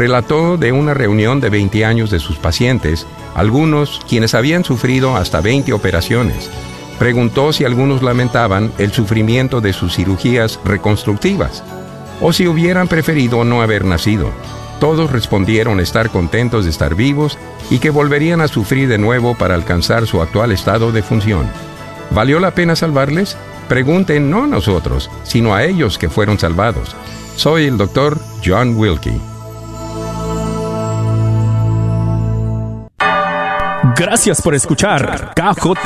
relató de una reunión de 20 años de sus pacientes, algunos quienes habían sufrido hasta 20 operaciones. Preguntó si algunos lamentaban el sufrimiento de sus cirugías reconstructivas o si hubieran preferido no haber nacido. Todos respondieron estar contentos de estar vivos y que volverían a sufrir de nuevo para alcanzar su actual estado de función. ¿Valió la pena salvarles? Pregunten no a nosotros, sino a ellos que fueron salvados. Soy el doctor John Wilkie. Gracias por escuchar KJON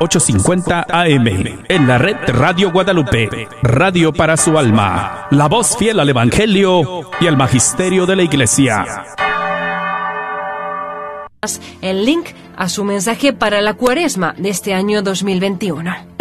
850 AM en la red Radio Guadalupe, radio para su alma, la voz fiel al Evangelio y al Magisterio de la Iglesia. El link a su mensaje para la cuaresma de este año 2021.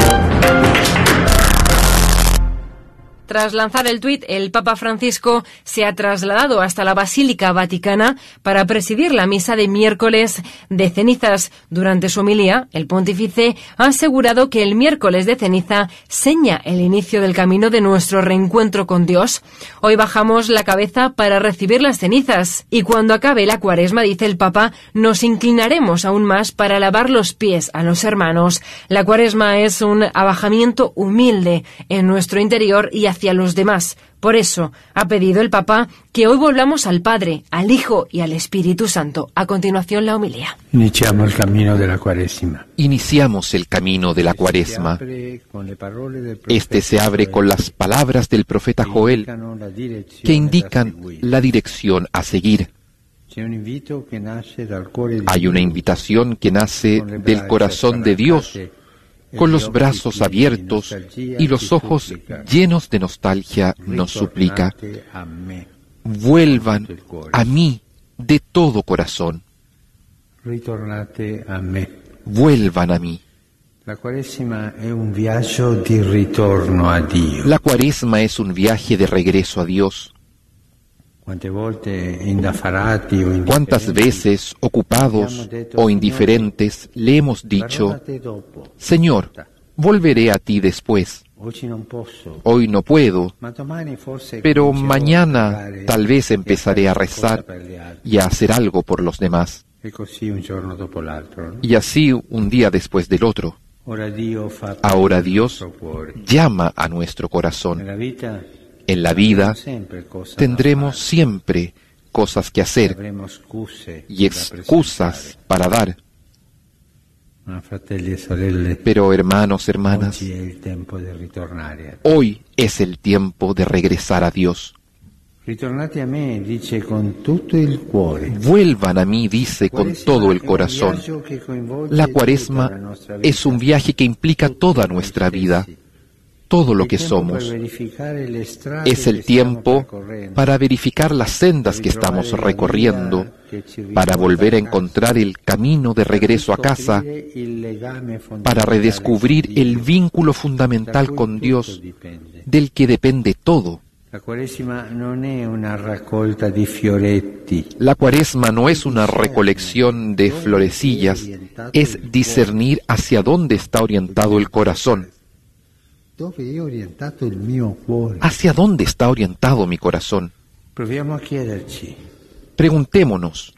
Tras lanzar el tuit, el Papa Francisco se ha trasladado hasta la Basílica Vaticana para presidir la misa de miércoles de cenizas. Durante su homilía, el pontífice ha asegurado que el miércoles de ceniza seña el inicio del camino de nuestro reencuentro con Dios. Hoy bajamos la cabeza para recibir las cenizas y cuando acabe la cuaresma, dice el Papa, nos inclinaremos aún más para lavar los pies a los hermanos. La cuaresma es un abajamiento humilde en nuestro interior y los demás. Por eso ha pedido el Papa que hoy volvamos al Padre, al Hijo y al Espíritu Santo. A continuación la homilía. Iniciamos el camino de la cuaresma. Iniciamos el camino de la cuaresma. Este se abre con las palabras del profeta Joel que indican la dirección a seguir. Hay una invitación que nace del corazón de Dios con los brazos abiertos y los ojos llenos de nostalgia, nos suplica, vuelvan a mí de todo corazón. Vuelvan a mí. La cuaresma es un viaje de regreso a Dios. ¿Cuántas veces, ocupados o indiferentes, le hemos dicho, Señor, volveré a ti después? Hoy no puedo, pero mañana tal vez empezaré a rezar y a hacer algo por los demás. Y así un día después del otro. Ahora Dios llama a nuestro corazón. En la vida tendremos siempre cosas que hacer y excusas para dar. Pero hermanos, hermanas, hoy es el tiempo de regresar a Dios. Vuelvan a mí, dice con todo el corazón. La cuaresma es un viaje que implica toda nuestra vida todo lo que somos. Es el tiempo para verificar las sendas que estamos recorriendo, para volver a encontrar el camino de regreso a casa, para redescubrir el vínculo fundamental con Dios, del que depende todo. La cuaresma no es una recolección de florecillas, es discernir hacia dónde está orientado el corazón. ¿Hacia dónde está orientado mi corazón? Preguntémonos,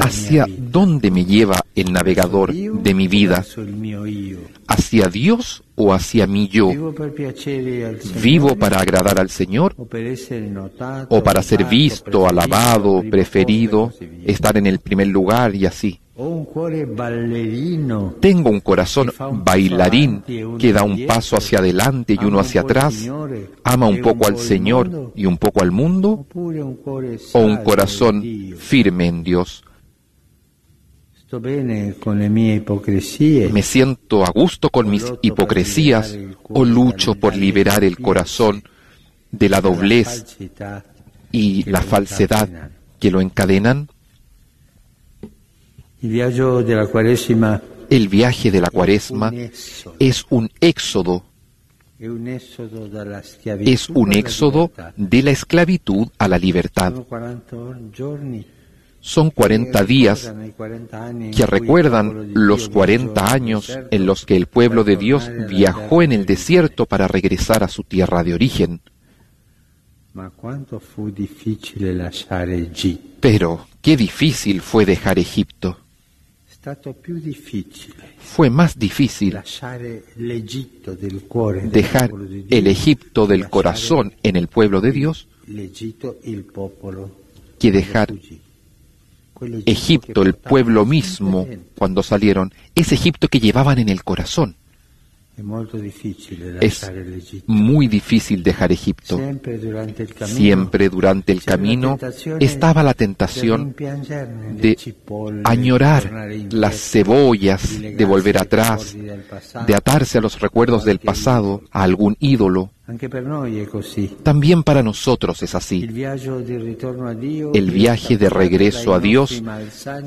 ¿hacia dónde me lleva el navegador de mi vida? ¿Hacia Dios o hacia mi yo? ¿Vivo para agradar al Señor? ¿O para ser visto, alabado, preferido, estar en el primer lugar y así? Tengo un corazón bailarín que da un paso hacia adelante y uno hacia atrás, ama un poco al Señor y un poco al mundo, o un corazón firme en Dios. Me siento a gusto con mis hipocresías o lucho por liberar el corazón de la doblez y la falsedad que lo encadenan. El viaje de la cuaresma es un éxodo. Es un éxodo de la esclavitud a la libertad. Son 40 días que recuerdan los 40 años en los que el pueblo de Dios viajó en el desierto para regresar a su tierra de origen. Pero qué difícil fue dejar Egipto. Fue más difícil dejar el Egipto del lasciare corazón en el pueblo de Dios que dejar Egipto, el pueblo mismo, cuando salieron, ese Egipto que llevaban en el corazón. Es muy difícil dejar Egipto. Siempre durante el camino estaba la tentación de añorar las cebollas, de volver atrás, de atarse a los recuerdos del pasado, a algún ídolo. También para nosotros es así. El viaje de regreso a Dios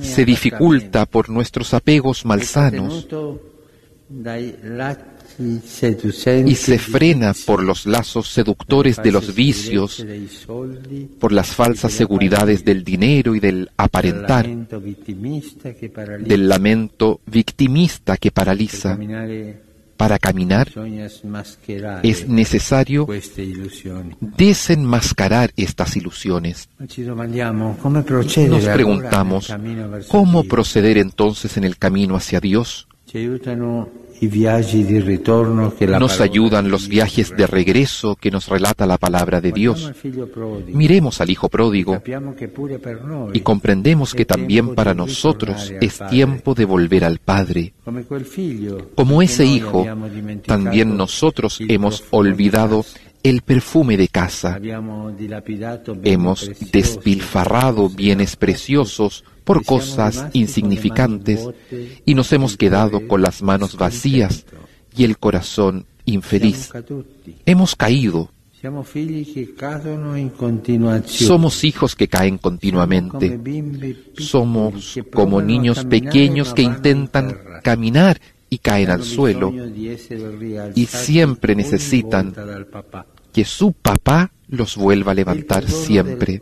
se dificulta por nuestros apegos malsanos Y se frena por los lazos seductores de los vicios, por las falsas seguridades del dinero y del aparentar, del lamento victimista que paraliza. Para caminar es necesario desenmascarar estas ilusiones. Nos preguntamos, ¿cómo proceder entonces en el camino hacia Dios? Nos ayudan los viajes de regreso que nos relata la palabra de Dios. Miremos al Hijo pródigo y comprendemos que también para nosotros es tiempo de volver al Padre. Como ese hijo, también nosotros hemos olvidado. El perfume de casa. Hemos despilfarrado bienes preciosos por cosas insignificantes y nos hemos quedado con las manos vacías y el corazón infeliz. Hemos caído. Somos hijos que caen continuamente. Somos como niños pequeños que intentan caminar y caen al suelo, y siempre necesitan que su papá los vuelva a levantar siempre.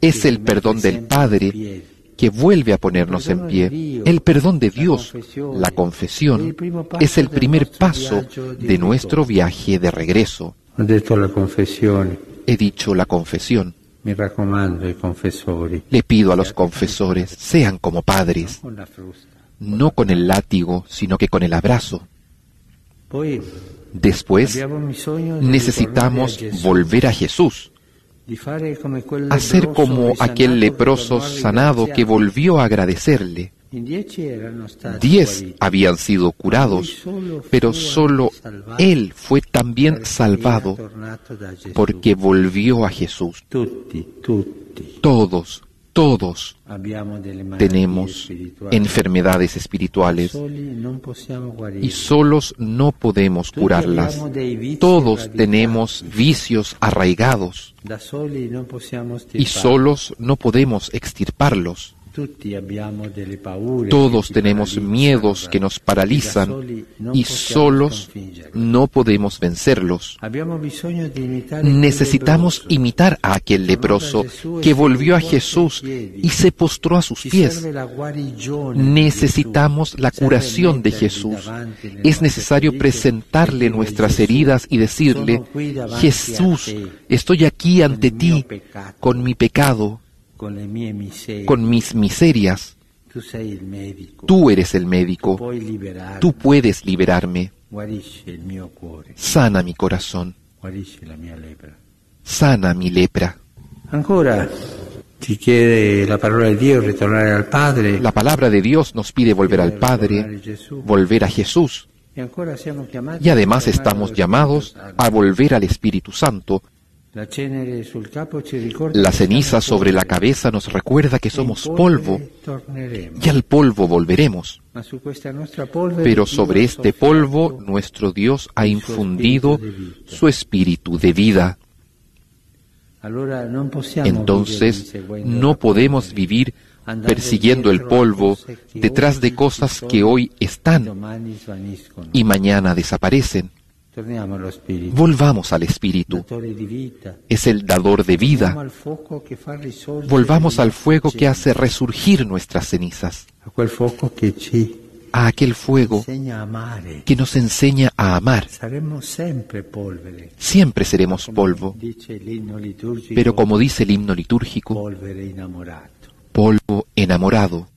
Es el perdón del Padre que vuelve a ponernos en pie. El perdón de Dios, la confesión, es el primer paso de nuestro viaje de regreso. He dicho la confesión. Le pido a los confesores, sean como padres. No con el látigo, sino que con el abrazo. Poi Después, necesitamos volver a Jesús, hacer como aquel leproso sanado que volvió a agradecerle. Diez habían sido curados, pero solo él fue también salvado porque volvió a Jesús. Todos, todos tenemos enfermedades espirituales y solos no podemos curarlas. Todos tenemos vicios arraigados y solos no podemos extirparlos. Todos tenemos miedos que nos paralizan y solos no podemos vencerlos. Necesitamos imitar a aquel leproso que volvió a Jesús y se postró a sus pies. Necesitamos la curación de Jesús. Es necesario presentarle e nuestras heridas y decirle, Jesús, estoy aquí ante ti con mi pecado, con mis miserias. Tú eres el médico. Tú puedes liberarme. Cuore. Sana mi corazón. Lepra. Sana mi lepra. Ancora ci chiede la parola di Dio ritornare al Padre. La palabra de Dios nos pide volver al Padre, volver a Jesús. Y además estamos llamados a volver al Espíritu Santo. La ceniza sobre la cabeza nos recuerda que somos polvo y al polvo volveremos. Pero sobre este polvo nuestro Dios ha infundido su espíritu de vida. Entonces no podemos vivir persiguiendo el polvo detrás de cosas que hoy están y mañana desaparecen. Volvamos al Espíritu. Es el dador de vida. Volvamos al fuego que hace resurgir nuestras cenizas. a aquel fuego que nos enseña a amar. Siempre seremos polvo, pero como dice el himno litúrgico, polvo enamorado.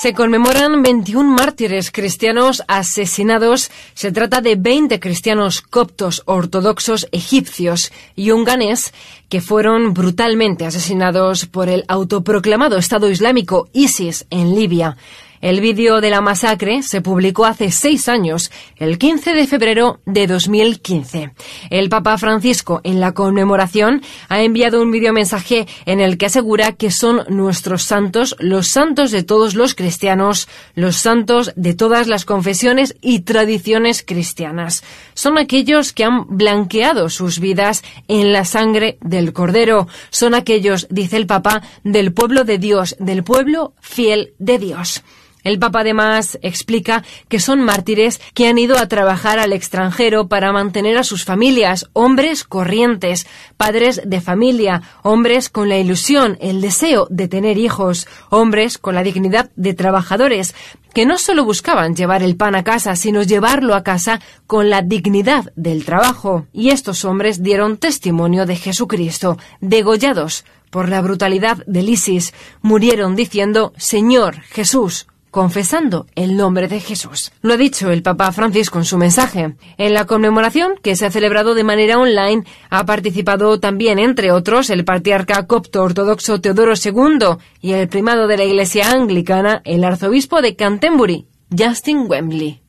Se conmemoran 21 mártires cristianos asesinados. Se trata de 20 cristianos coptos ortodoxos egipcios y un ganés que fueron brutalmente asesinados por el autoproclamado Estado Islámico ISIS en Libia. El vídeo de la masacre se publicó hace seis años, el 15 de febrero de 2015. El Papa Francisco, en la conmemoración, ha enviado un videomensaje en el que asegura que son nuestros santos, los santos de todos los cristianos, los santos de todas las confesiones y tradiciones cristianas. Son aquellos que han blanqueado sus vidas en la sangre del Cordero. Son aquellos, dice el Papa, del pueblo de Dios, del pueblo fiel de Dios. El Papa además explica que son mártires que han ido a trabajar al extranjero para mantener a sus familias, hombres corrientes, padres de familia, hombres con la ilusión, el deseo de tener hijos, hombres con la dignidad de trabajadores, que no solo buscaban llevar el pan a casa, sino llevarlo a casa con la dignidad del trabajo. Y estos hombres dieron testimonio de Jesucristo, degollados por la brutalidad del ISIS, murieron diciendo Señor Jesús, confesando el nombre de Jesús. Lo ha dicho el Papa Francisco en su mensaje. En la conmemoración, que se ha celebrado de manera online, ha participado también, entre otros, el patriarca copto ortodoxo Teodoro II y el primado de la Iglesia anglicana, el arzobispo de Canterbury, Justin Wembley.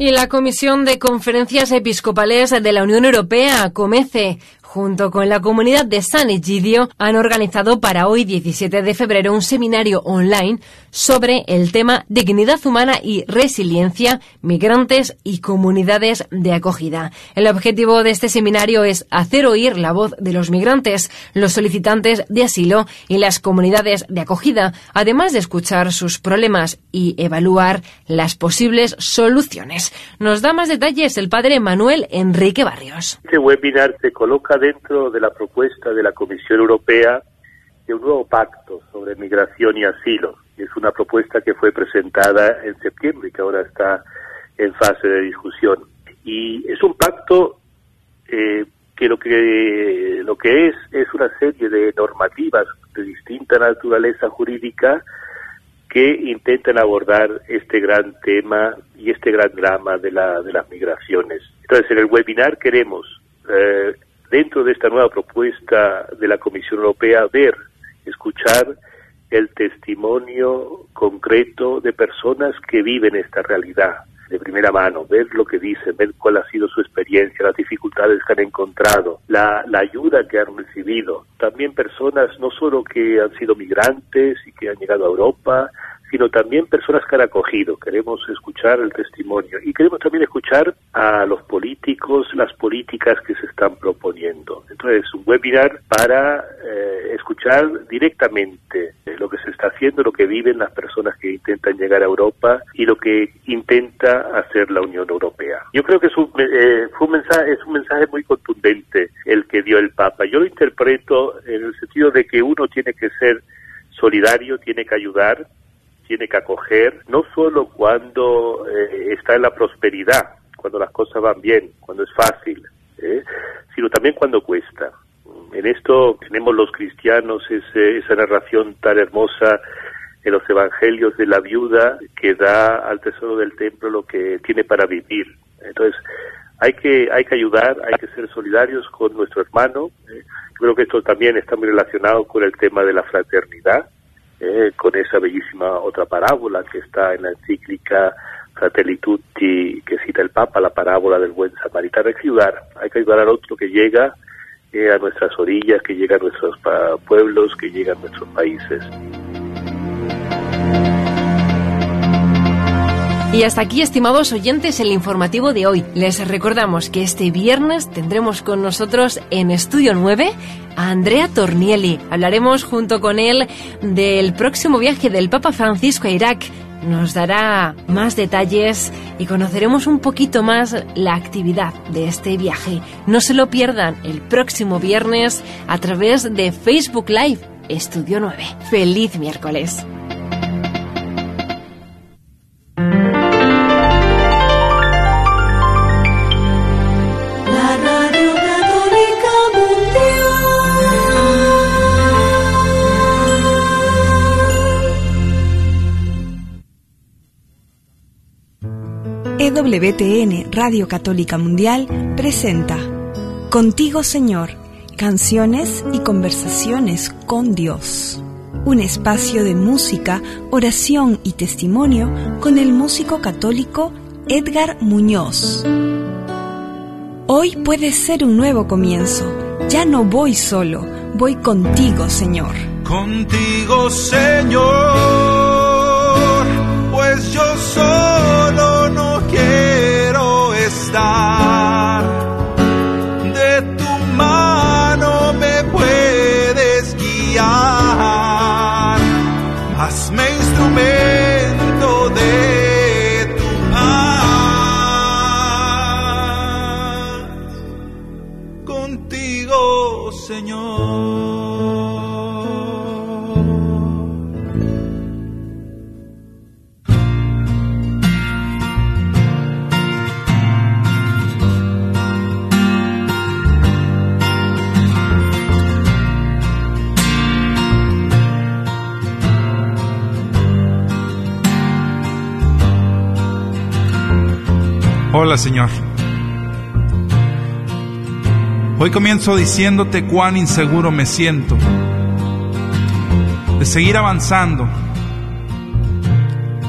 Y la Comisión de Conferencias Episcopales de la Unión Europea, COMECE, junto con la comunidad de San Egidio, han organizado para hoy 17 de febrero un seminario online sobre el tema dignidad humana y resiliencia, migrantes y comunidades de acogida. El objetivo de este seminario es hacer oír la voz de los migrantes, los solicitantes de asilo y las comunidades de acogida, además de escuchar sus problemas y evaluar las posibles soluciones. Nos da más detalles el padre Manuel Enrique Barrios. Este webinar se coloca dentro de la propuesta de la Comisión Europea de un nuevo pacto sobre migración y asilo. Es una propuesta que fue presentada en septiembre y que ahora está en fase de discusión. Y es un pacto eh, que lo que lo que es es una serie de normativas de distinta naturaleza jurídica que intentan abordar este gran tema y este gran drama de, la, de las migraciones. Entonces, en el webinar queremos eh, dentro de esta nueva propuesta de la Comisión Europea, ver, escuchar el testimonio concreto de personas que viven esta realidad de primera mano, ver lo que dicen, ver cuál ha sido su experiencia, las dificultades que han encontrado, la, la ayuda que han recibido. También personas no solo que han sido migrantes y que han llegado a Europa, sino también personas que han acogido. Queremos escuchar el testimonio y queremos también escuchar a los políticos, las políticas que se están proponiendo. Entonces, un webinar para eh, escuchar directamente eh, lo que se está haciendo, lo que viven las personas que intentan llegar a Europa y lo que intenta hacer la Unión Europea. Yo creo que es un, eh, fue un mensaje, es un mensaje muy contundente el que dio el Papa. Yo lo interpreto en el sentido de que uno tiene que ser solidario, tiene que ayudar, tiene que acoger, no solo cuando eh, está en la prosperidad, cuando las cosas van bien, cuando es fácil, ¿eh? sino también cuando cuesta. En esto tenemos los cristianos ese, esa narración tan hermosa en los evangelios de la viuda que da al tesoro del templo lo que tiene para vivir. Entonces, hay que, hay que ayudar, hay que ser solidarios con nuestro hermano. ¿eh? Creo que esto también está muy relacionado con el tema de la fraternidad. Eh, con esa bellísima otra parábola que está en la encíclica Fratelli Tutti que cita el Papa, la parábola del buen samaritano. Hay que ayudar, hay que ayudar al otro que llega eh, a nuestras orillas, que llega a nuestros pueblos, que llega a nuestros países. Y hasta aquí, estimados oyentes, el informativo de hoy. Les recordamos que este viernes tendremos con nosotros en Estudio 9 a Andrea Tornielli. Hablaremos junto con él del próximo viaje del Papa Francisco a Irak nos dará más detalles y conoceremos un poquito más la actividad de este viaje. No se lo pierdan el próximo viernes a través de Facebook Live Estudio 9. Feliz miércoles. EWTN Radio Católica Mundial presenta Contigo Señor, canciones y conversaciones con Dios. Un espacio de música, oración y testimonio con el músico católico Edgar Muñoz. Hoy puede ser un nuevo comienzo. Ya no voy solo, voy contigo, Señor. Contigo, Señor, pues yo soy de Señor. Hoy comienzo diciéndote cuán inseguro me siento de seguir avanzando,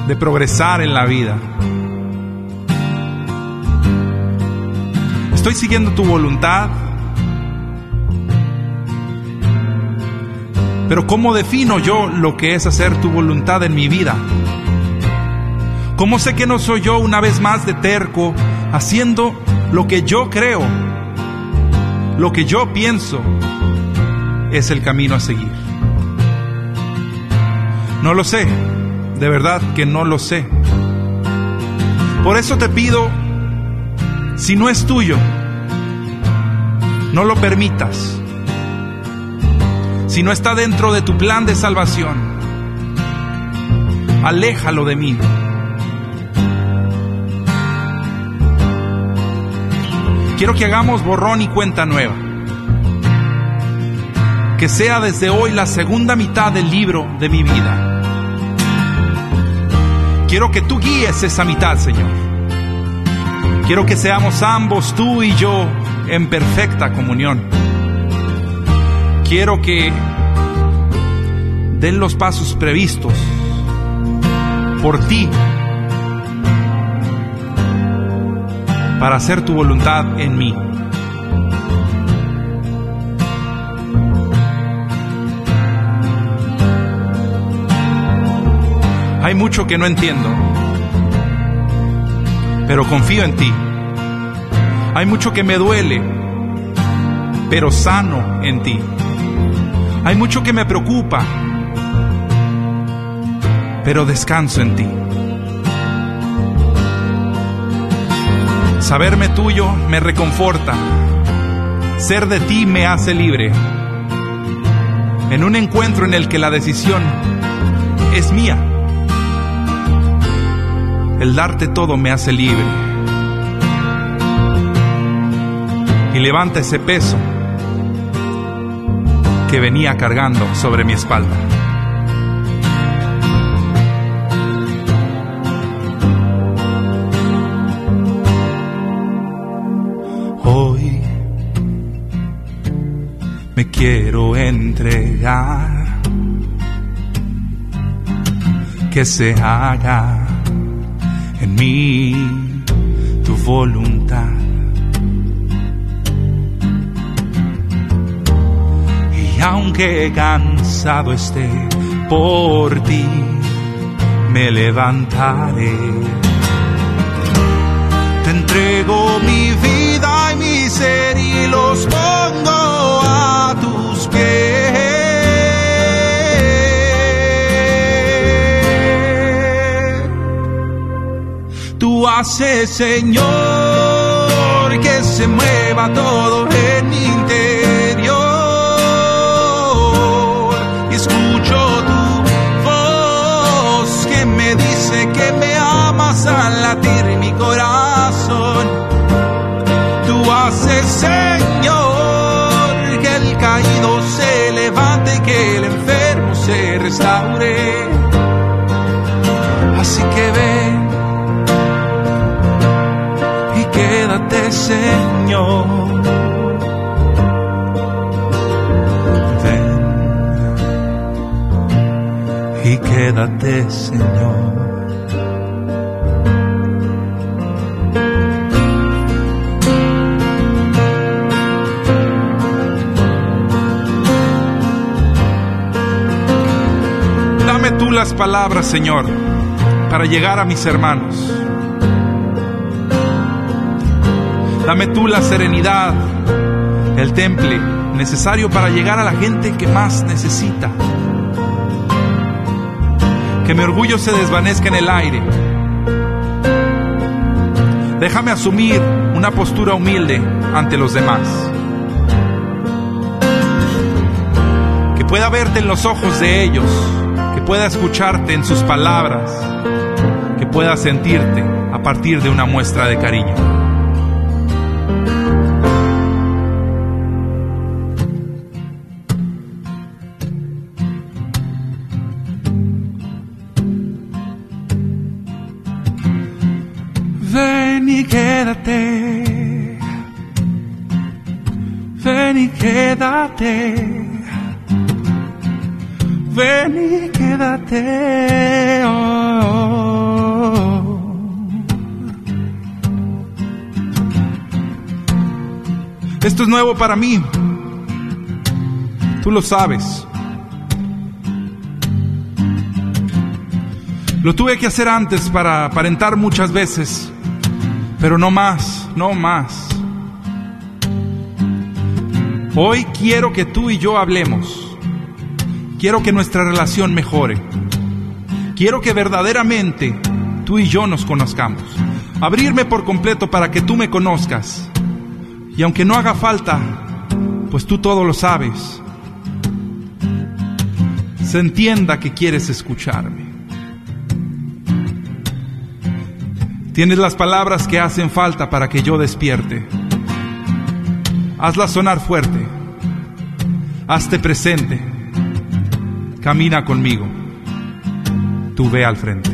de progresar en la vida. Estoy siguiendo tu voluntad, pero ¿cómo defino yo lo que es hacer tu voluntad en mi vida? ¿Cómo sé que no soy yo una vez más de terco haciendo lo que yo creo, lo que yo pienso es el camino a seguir? No lo sé, de verdad que no lo sé. Por eso te pido, si no es tuyo, no lo permitas. Si no está dentro de tu plan de salvación, aléjalo de mí. Quiero que hagamos borrón y cuenta nueva. Que sea desde hoy la segunda mitad del libro de mi vida. Quiero que tú guíes esa mitad, Señor. Quiero que seamos ambos, tú y yo, en perfecta comunión. Quiero que den los pasos previstos por ti para hacer tu voluntad en mí. Hay mucho que no entiendo, pero confío en ti. Hay mucho que me duele, pero sano en ti. Hay mucho que me preocupa, pero descanso en ti. Saberme tuyo me reconforta. Ser de ti me hace libre. En un encuentro en el que la decisión es mía. El darte todo me hace libre. Y levanta ese peso que venía cargando sobre mi espalda. Quiero entregar. Que se haga en mí tu voluntad. Y aunque cansado esté por ti, me levantaré. Te entrego mi vida y mi ser y los pongo Tú haces, Señor, que se mueva todo en mi interior. Escucho tu voz que me dice que me amas al latir Señor, que el caído se levante y que el enfermo se restaure. Así que ven y quédate, Señor. Ven y quédate, Señor. Las palabras, Señor, para llegar a mis hermanos. Dame tú la serenidad, el temple necesario para llegar a la gente que más necesita. Que mi orgullo se desvanezca en el aire. Déjame asumir una postura humilde ante los demás. Que pueda verte en los ojos de ellos, pueda escucharte en sus palabras, que pueda sentirte a partir de una muestra de cariño. Ven y quédate. Ven y quédate. Nuevo para mí. Tú lo sabes. Lo tuve que hacer antes para aparentar muchas veces, pero no más, no más. Hoy quiero que tú y yo hablemos. Quiero que nuestra relación mejore. Quiero que verdaderamente tú y yo nos conozcamos. Abrirme por completo para que tú me conozcas. Y aunque no haga falta, pues tú todo lo sabes, se entienda que quieres escucharme. Tienes las palabras que hacen falta para que yo despierte. Hazlas sonar fuerte. Hazte presente. Camina conmigo. Tú ve al frente.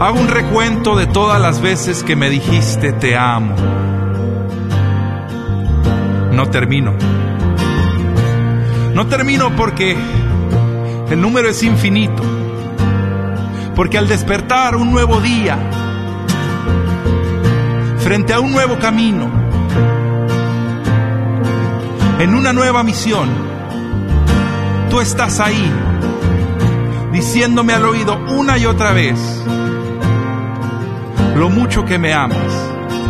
Hago un recuento de todas las veces que me dijiste te amo. No termino. No termino porque el número es infinito. Porque al despertar un nuevo día, frente a un nuevo camino, en una nueva misión. Tú estás ahí, diciéndome al oído una y otra vez lo mucho que me amas,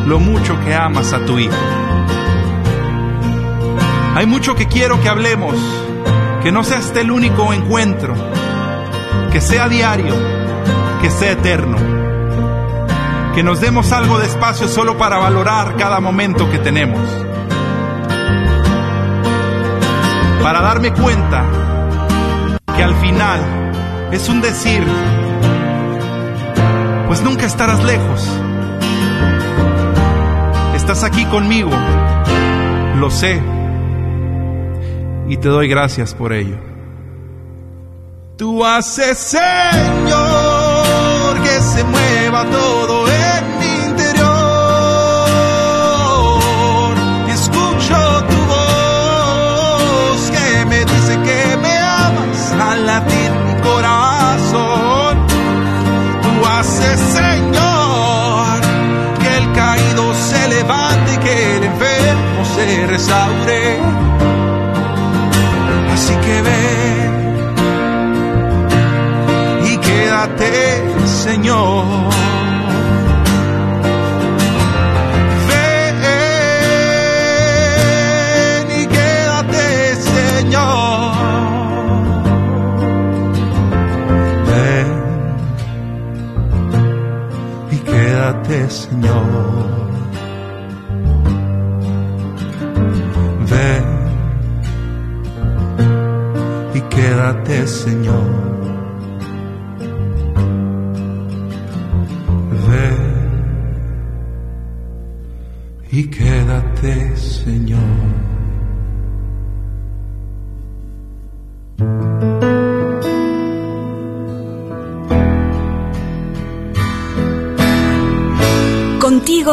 lo mucho que amas a tu hijo. Hay mucho que quiero que hablemos, que no sea este el único encuentro, que sea diario, que sea eterno, que nos demos algo de espacio solo para valorar cada momento que tenemos, para darme cuenta que al final es un decir, pues nunca estarás lejos, estás aquí conmigo, lo sé. Y te doy gracias por ello. Tú haces, Señor, que se mueva todo así que ven y quédate, Señor.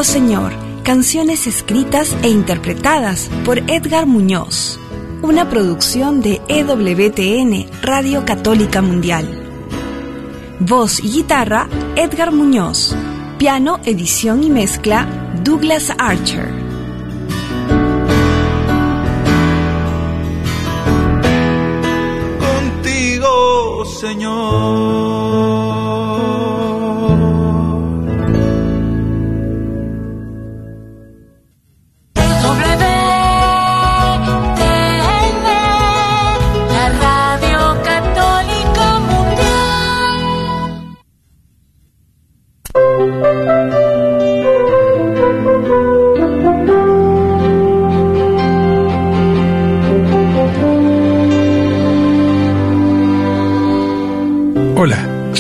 Señor, canciones escritas e interpretadas por Edgar Muñoz una producción de EWTN, Radio Católica Mundial. Voz y guitarra, Edgar Muñoz. Piano, edición y mezcla, Douglas Archer. Contigo, Señor.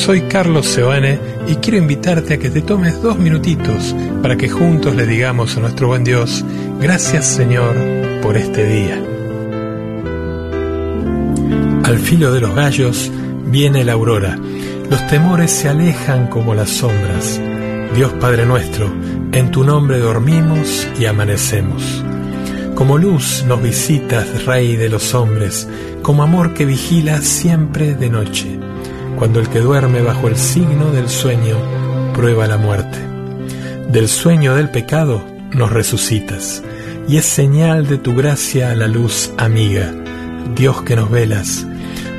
Soy Carlos Seoane y quiero invitarte a que te tomes dos minutitos para que juntos le digamos a nuestro buen Dios, gracias Señor por este día. Al filo de los gallos viene la aurora, los temores se alejan como las sombras. Dios Padre nuestro, en tu nombre dormimos y amanecemos. Como luz nos visitas, Rey de los hombres, como amor que vigila siempre de noche cuando el que duerme bajo el signo del sueño prueba la muerte. Del sueño del pecado nos resucitas, y es señal de tu gracia la luz amiga, Dios que nos velas,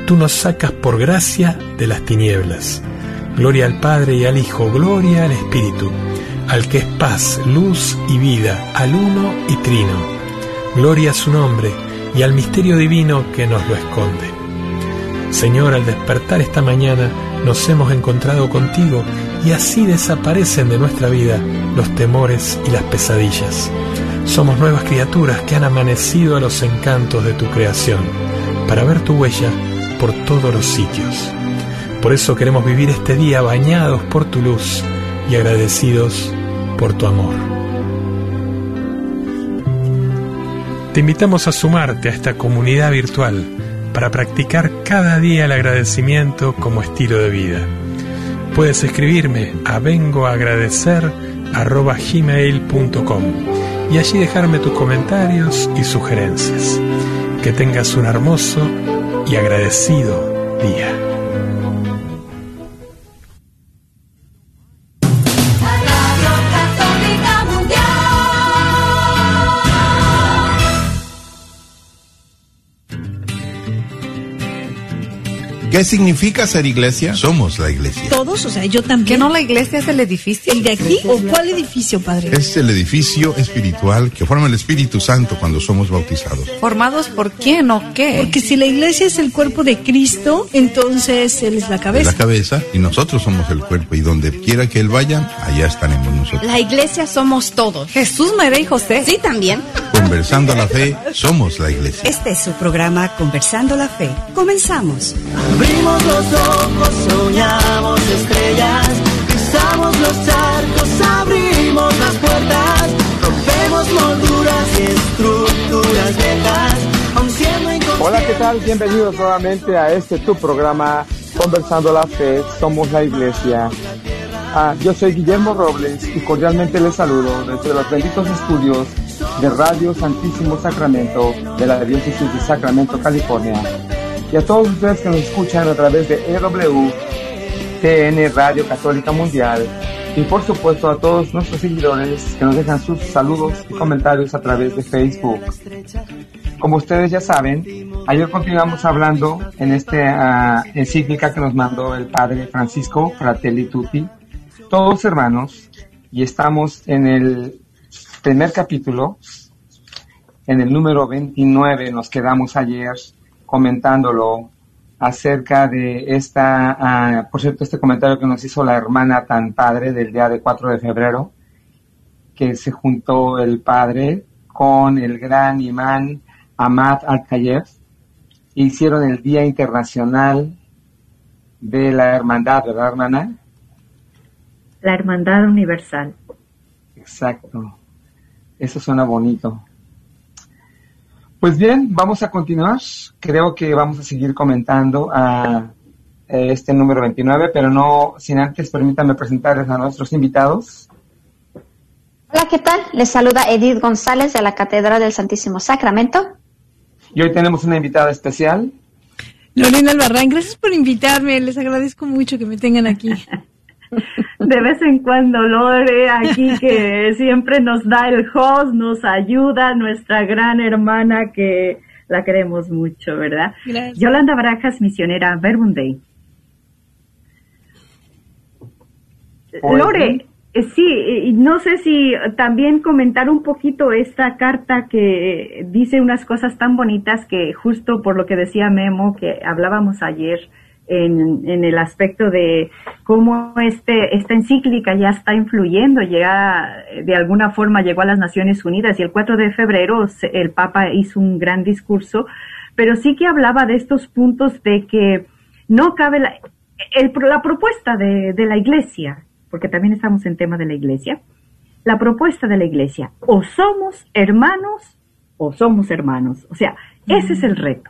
tú nos sacas por gracia de las tinieblas. Gloria al Padre y al Hijo, gloria al Espíritu, al que es paz, luz y vida, al uno y trino. Gloria a su nombre y al misterio divino que nos lo esconde. Señor, al despertar esta mañana nos hemos encontrado contigo y así desaparecen de nuestra vida los temores y las pesadillas. Somos nuevas criaturas que han amanecido a los encantos de tu creación para ver tu huella por todos los sitios. Por eso queremos vivir este día bañados por tu luz y agradecidos por tu amor. Te invitamos a sumarte a esta comunidad virtual para practicar cada día el agradecimiento como estilo de vida. Puedes escribirme a vengoagradecer.gmail.com y allí dejarme tus comentarios y sugerencias. Que tengas un hermoso y agradecido día. ¿Qué significa ser iglesia? Somos la iglesia. Todos, o sea, yo también. ¿Que no la iglesia es el edificio? ¿El de aquí o cuál edificio, padre? Es el edificio espiritual que forma el Espíritu Santo cuando somos bautizados. ¿Formados por quién o qué? Porque si la iglesia es el cuerpo de Cristo, entonces Él es la cabeza. la cabeza y nosotros somos el cuerpo y donde quiera que Él vaya, allá estaremos nosotros. La iglesia somos todos. Jesús, María y José. Sí, también. Conversando la fe, somos la iglesia. Este es su programa Conversando la Fe. Comenzamos. Abrimos los ojos, soñamos estrellas, pisamos los charcos, abrimos las puertas, rompemos molduras y estructuras viejas, aun siendo Hola, ¿qué tal? Bienvenidos nuevamente a este tu programa Conversando la Fe, Somos la Iglesia. Ah, yo soy Guillermo Robles y cordialmente les saludo desde los benditos estudios de Radio Santísimo Sacramento de la Diócesis de Sacramento, California y a todos ustedes que nos escuchan a través de EWTN Radio Católica Mundial y por supuesto a todos nuestros seguidores que nos dejan sus saludos y comentarios a través de Facebook. Como ustedes ya saben, ayer continuamos hablando en esta uh, encíclica que nos mandó el Padre Francisco Fratelli Tutti, todos hermanos, y estamos en el primer capítulo, en el número 29 nos quedamos ayer comentándolo acerca de esta, uh, por cierto, este comentario que nos hizo la hermana tan padre del día de 4 de febrero, que se juntó el padre con el gran imán Ahmad Al-Tayeb, e hicieron el Día Internacional de la Hermandad, ¿verdad, hermana? La Hermandad Universal. Exacto. Eso suena bonito. Pues bien, vamos a continuar. Creo que vamos a seguir comentando a este número 29, pero no sin antes permítanme presentarles a nuestros invitados. Hola, ¿qué tal? Les saluda Edith González de la Catedral del Santísimo Sacramento. Y hoy tenemos una invitada especial. Lorena Albarrán, gracias por invitarme. Les agradezco mucho que me tengan aquí. de vez en cuando Lore aquí que siempre nos da el host, nos ayuda, nuestra gran hermana que la queremos mucho, ¿verdad? Gracias. Yolanda Barajas, misionera Verbum Day. Lore, eh, sí, no sé si también comentar un poquito esta carta que dice unas cosas tan bonitas que justo por lo que decía Memo, que hablábamos ayer, en, en, el aspecto de cómo este, esta encíclica ya está influyendo, ya de alguna forma llegó a las Naciones Unidas y el 4 de febrero el Papa hizo un gran discurso, pero sí que hablaba de estos puntos de que no cabe la, el, la propuesta de, de la Iglesia, porque también estamos en tema de la Iglesia, la propuesta de la Iglesia, o somos hermanos o somos hermanos, o sea, ese es el reto,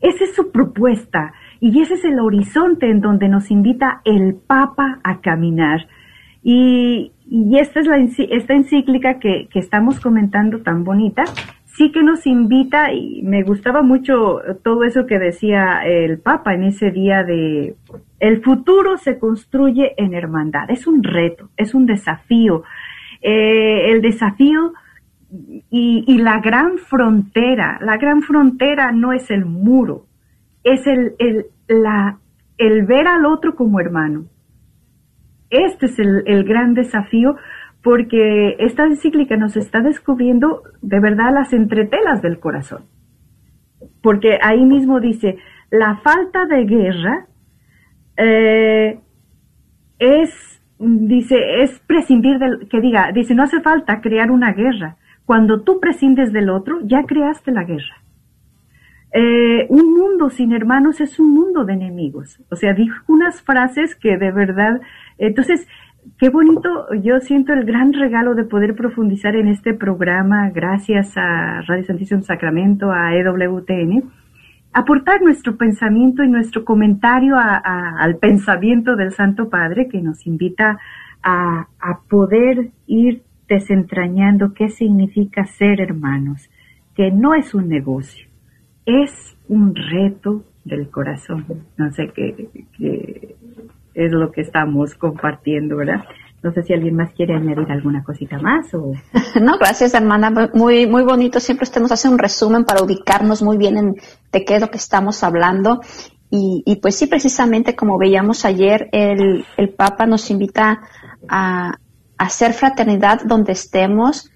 esa es su propuesta y ese es el horizonte en donde nos invita el Papa a caminar. Y, y esta es la, esta encíclica que, que estamos comentando tan bonita, sí que nos invita, y me gustaba mucho todo eso que decía el Papa en ese día de el futuro se construye en hermandad. Es un reto, es un desafío. Eh, el desafío y, y la gran frontera, la gran frontera no es el muro, es el, el, la, el ver al otro como hermano. Este es el, el, gran desafío porque esta encíclica nos está descubriendo de verdad las entretelas del corazón. Porque ahí mismo dice, la falta de guerra eh, es, dice, es prescindir del, que diga, dice, no hace falta crear una guerra. Cuando tú prescindes del otro, ya creaste la guerra. Eh, un mundo sin hermanos es un mundo de enemigos. O sea, dijo unas frases que de verdad, entonces, qué bonito, yo siento el gran regalo de poder profundizar en este programa gracias a Radio Santísimo Sacramento, a EWTN, aportar nuestro pensamiento y nuestro comentario al pensamiento del Santo Padre que nos invita a poder ir desentrañando qué significa ser hermanos, que no es un negocio es un reto del corazón. No sé qué, qué, es lo que estamos compartiendo, ¿verdad? No sé si alguien más quiere añadir alguna cosita más o... No, gracias hermana, muy, muy bonito. Siempre usted nos hace un resumen para ubicarnos muy bien en de qué es lo que estamos hablando. Y, pues sí, precisamente como veíamos ayer, el, el Papa nos invita a, hacer fraternidad donde estemos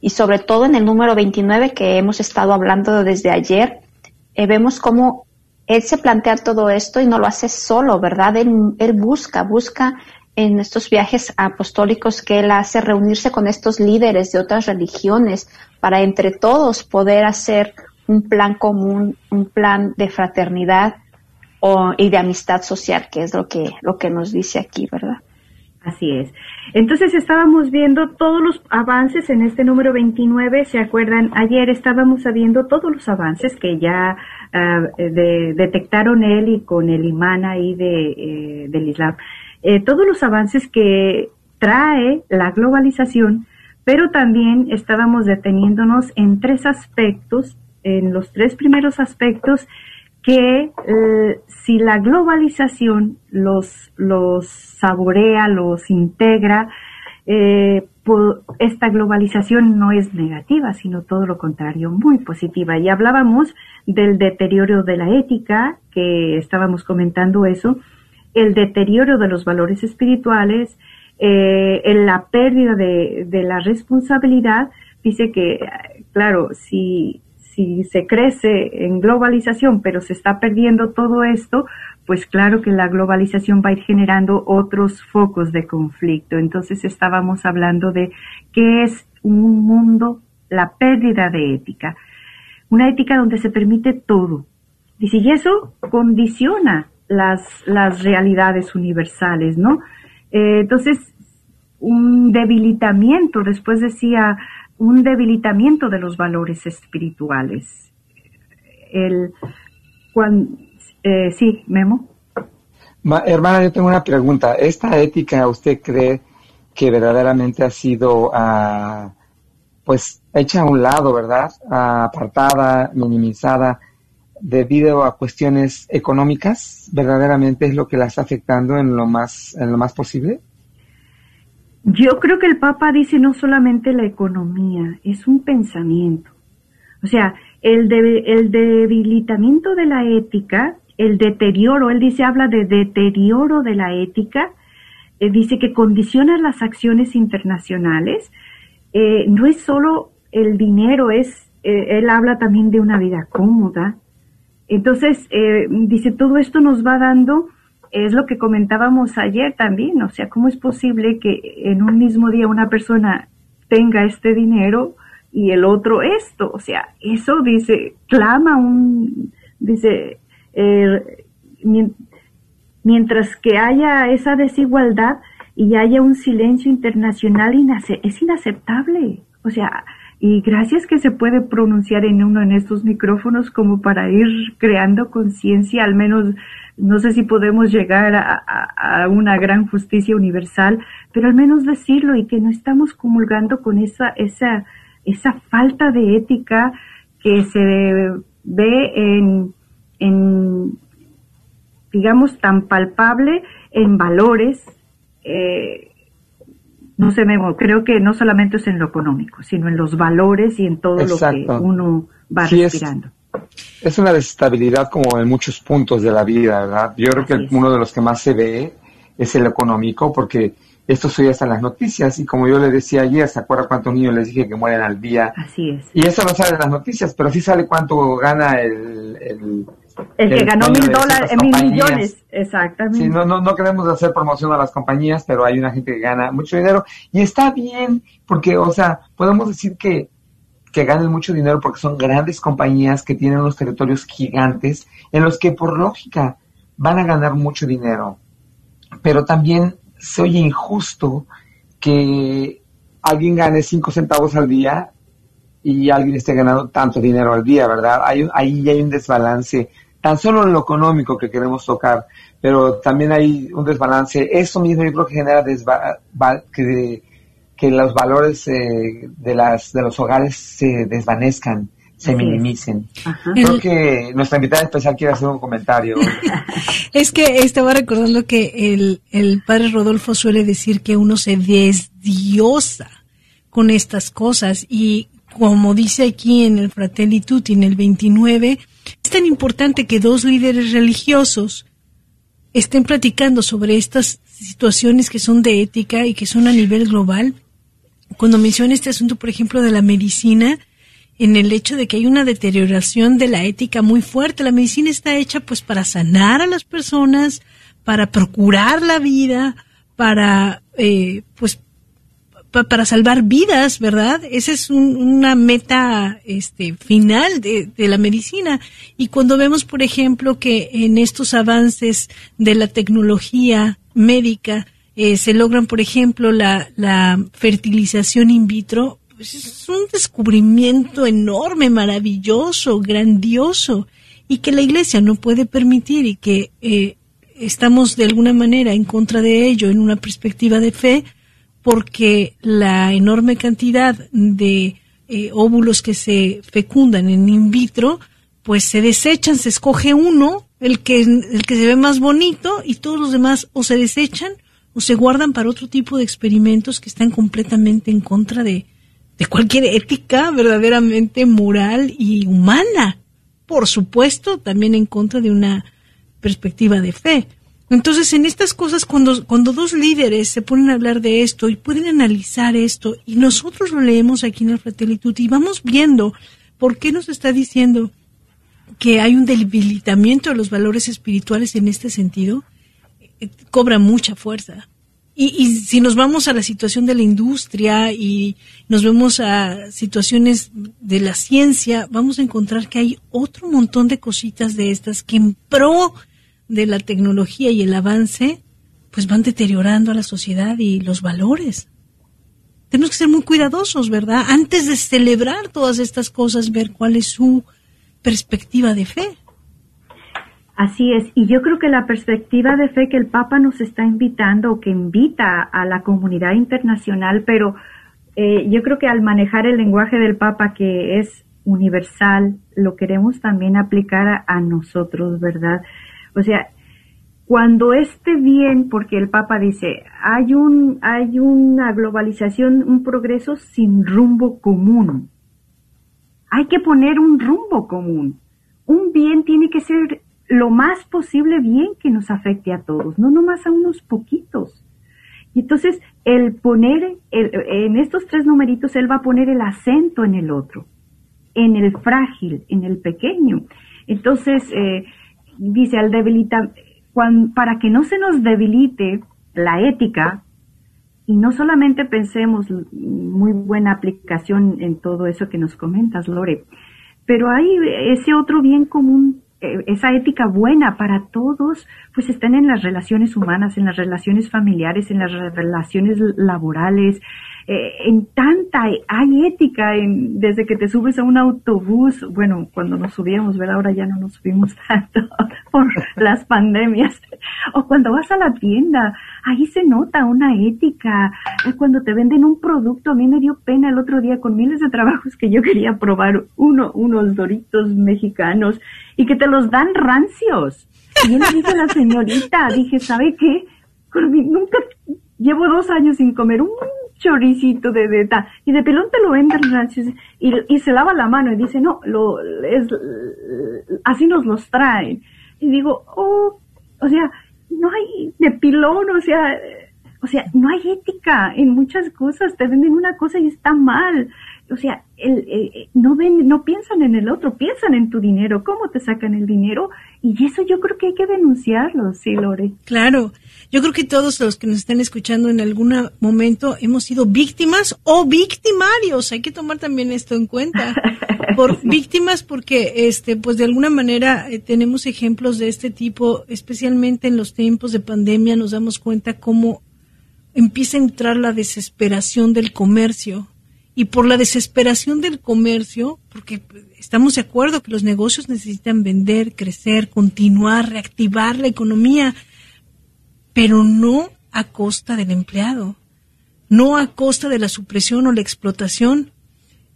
y, sobre todo en el número 29 que hemos estado hablando desde ayer, eh, vemos cómo él se plantea todo esto y no lo hace solo, ¿verdad? Él, él busca, busca en estos viajes apostólicos que él hace reunirse con estos líderes de otras religiones para entre todos poder hacer un plan común, un plan de fraternidad o, y de amistad social, que es lo que, lo que nos dice aquí, ¿verdad? Así es. Entonces estábamos viendo todos los avances en este número 29. ¿Se acuerdan? Ayer estábamos viendo todos los avances que ya uh, de, detectaron él y con el imán ahí de, eh, del Islam. Eh, todos los avances que trae la globalización, pero también estábamos deteniéndonos en tres aspectos, en los tres primeros aspectos que eh, si la globalización los, los saborea, los integra, eh, esta globalización no es negativa, sino todo lo contrario, muy positiva. Y hablábamos del deterioro de la ética, que estábamos comentando eso, el deterioro de los valores espirituales, eh, la pérdida de, de, la responsabilidad. Dice que, claro, si, si se crece en globalización, pero se está perdiendo todo esto, pues claro que la globalización va a ir generando otros focos de conflicto. Entonces estábamos hablando de qué es un mundo, la pérdida de ética. Una ética donde se permite todo. Dice, y eso condiciona las, las realidades universales, ¿no? Eh, entonces, un debilitamiento, después decía, un debilitamiento de los valores espirituales. El, eh, sí, Memo. hermana, yo tengo una pregunta. ¿Esta ética usted cree que verdaderamente ha sido, uh, pues, hecha a un lado, verdad? apartada, minimizada debido a cuestiones económicas, verdaderamente es lo que la está afectando en lo más, en lo más posible? Yo creo que el Papa dice no solamente la economía, es un pensamiento. O sea, el, el debilitamiento de la ética, el deterioro, él dice, habla de deterioro de la ética, eh, dice que condiciona las acciones internacionales. Eh, no es solo el dinero, es, eh, él habla también de una vida cómoda, entonces, eh, dice, todo esto nos va dando, es lo que comentábamos ayer también, o sea, ¿cómo es posible que en un mismo día una persona tenga este dinero y el otro esto? O sea, eso dice, clama un, dice, eh, mientras que haya esa desigualdad y haya un silencio internacional, es inaceptable. O sea, y gracias que se puede pronunciar en uno en estos micrófonos como para ir creando conciencia, al menos no sé si podemos llegar a, una gran justicia universal, pero al menos decirlo y que no estamos comulgando con esa, esa, esa falta de ética que se ve en, en digamos, tan palpable en valores, eh, no sé, Memo, creo que no solamente es en lo económico, sino en los valores y en todo lo que uno va respirando. Es, una desestabilidad como en muchos puntos de la vida, ¿verdad? Yo creo que uno de los que más se ve es el económico, porque esto suele hasta en las noticias, y como yo le decía ayer, ¿se acuerda cuántos niños les dije que mueren al día? Así es. Y eso no sale en las noticias, pero sí sale cuánto gana el el que ganó mil dólares, mil millones, exactamente. Sí, no, no, no queremos hacer promoción a las compañías, pero hay una gente que gana mucho dinero y está bien, porque, o sea, podemos decir que, que ganan mucho dinero porque son grandes compañías que tienen unos territorios gigantes en los que por lógica van a ganar mucho dinero. Pero también se oye injusto que alguien gane cinco centavos al día y alguien esté ganando tanto dinero al día, ¿verdad? Hay, ahí hay un desbalance tan solo en lo económico que queremos tocar, pero también hay un desbalance. Eso mismo yo creo que genera que, que, los valores eh, de, las, de los hogares se desvanezcan, se minimicen. Creo que nuestra invitada especial quiere hacer un comentario. es que estaba recordando que el, el padre Rodolfo suele decir que uno se desdiosa con estas cosas y como dice aquí en el Fratelli Tutti, en el 29, tan importante que dos líderes religiosos estén platicando sobre estas situaciones que son de ética y que son a nivel global. Cuando menciona este asunto, por ejemplo, de la medicina, en el hecho de que hay una deterioración de la ética muy fuerte. La medicina está hecha pues para sanar a las personas, para procurar la vida, para eh, pues para salvar vidas, ¿verdad? Esa es una meta este, final de, la medicina. Y cuando vemos, por ejemplo, que en estos avances de la tecnología médica eh, se logran, por ejemplo, la, la fertilización in vitro, pues es un descubrimiento enorme, maravilloso, grandioso, y que la Iglesia no puede permitir y que eh, estamos de alguna manera en contra de ello en una perspectiva de fe, porque la enorme cantidad de eh, óvulos que se fecundan en in vitro, pues se desechan, se escoge uno, el que, el que se ve más bonito, y todos los demás o se desechan o se guardan para otro tipo de experimentos que están completamente en contra de, de cualquier ética verdaderamente moral y humana. Por supuesto, también en contra de una perspectiva de fe. Entonces, en estas cosas, cuando, cuando dos líderes se ponen a hablar de esto y pueden analizar esto, y nosotros lo leemos aquí en el Fratellitud y vamos viendo por qué nos está diciendo que hay un debilitamiento de los valores espirituales en este sentido, eh, cobra mucha fuerza. Y, y, si nos vamos a la situación de la industria y nos vemos a situaciones de la ciencia, vamos a encontrar que hay otro montón de cositas de estas que en pro de la tecnología y el avance, pues van deteriorando a la sociedad y los valores. Tenemos que ser muy cuidadosos, ¿verdad? Antes de celebrar todas estas cosas, ver cuál es su perspectiva de fe. Así es, y yo creo que la perspectiva de fe que el Papa nos está invitando, o que invita a la comunidad internacional, pero eh, yo creo que al manejar el lenguaje del Papa, que es universal, lo queremos también aplicar a nosotros, ¿verdad? O sea, cuando esté bien, porque el Papa dice, hay un, hay una globalización, un progreso sin rumbo común. Hay que poner un rumbo común. Un bien tiene que ser lo más posible bien que nos afecte a todos, no nomás a unos poquitos. Y entonces, el poner, en estos tres numeritos, él va a poner el acento en el otro, en el frágil, en el pequeño. Entonces, eh, dice al debilitar, para que no se nos debilite la ética, y no solamente pensemos muy buena aplicación en todo eso que nos comentas, Lore, pero hay ese otro bien común, esa ética buena para todos, pues están en las relaciones humanas, en las relaciones familiares, en las relaciones laborales, eh, en tanta, hay ética en, desde que te subes a un autobús, bueno, cuando nos subíamos, ¿verdad? Ahora ya no nos subimos tanto por las pandemias, o cuando vas a la tienda, ahí se nota una ética, cuando te venden un producto, a mí me dio pena el otro día con miles de trabajos que yo quería probar uno, unos doritos mexicanos y que te los dan rancios. Y yo la señorita, dije, ¿sabe qué? Nunca llevo dos años sin comer un choricito de, de y de pelón te lo venden y, y se lava la mano y dice, no, lo, es, así nos los traen. Y digo, oh, o sea, no hay de pilón, o sea, o sea, no hay ética en muchas cosas, te venden una cosa y está mal. O sea, el, no ven, no piensan en el otro, piensan en tu dinero, cómo te sacan el dinero, y eso yo creo que hay que denunciarlo, sí, Lore. Claro, yo creo que todos los que nos están escuchando en algún momento hemos sido víctimas o victimarios. Hay que tomar también esto en cuenta. Por víctimas porque, este, pues de alguna manera eh, tenemos ejemplos de este tipo, especialmente en los tiempos de pandemia. Nos damos cuenta cómo empieza a entrar la desesperación del comercio y por la desesperación del comercio, porque estamos de acuerdo que los negocios necesitan vender, crecer, continuar, reactivar la economía pero no a costa del empleado, no a costa de la supresión o la explotación.